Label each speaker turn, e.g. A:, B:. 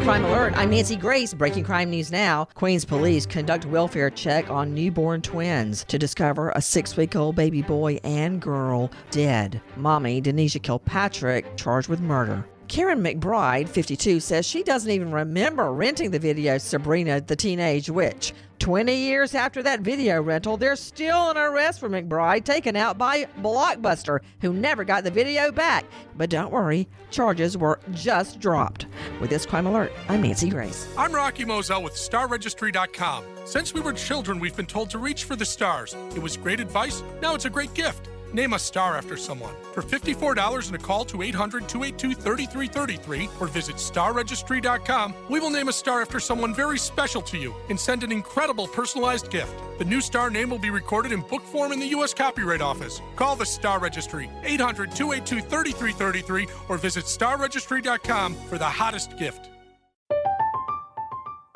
A: Crime Alert, I'm Nancy Grace. Breaking crime news now. Queens police conduct welfare check on newborn twins to discover a six week old baby boy and girl dead. Mommy, Denisha Kilpatrick, charged with murder. Karen McBride, 52, says she doesn't even remember renting the video Sabrina the Teenage Witch. 20 years after that video rental, there's still an arrest for McBride taken out by Blockbuster, who never got the video back. But don't worry, charges were just dropped. With this crime alert, I'm Nancy Grace.
B: I'm Rocky Moselle with StarRegistry.com. Since we were children, we've been told to reach for the stars. It was great advice, now it's a great gift. Name a star after someone. For $54 and a call to 800 282 3333 or visit starregistry.com, we will name a star after someone very special to you and send an incredible personalized gift. The new star name will be recorded in book form in the U.S. Copyright Office. Call the Star Registry, 800 282 3333 or visit starregistry.com for the hottest gift.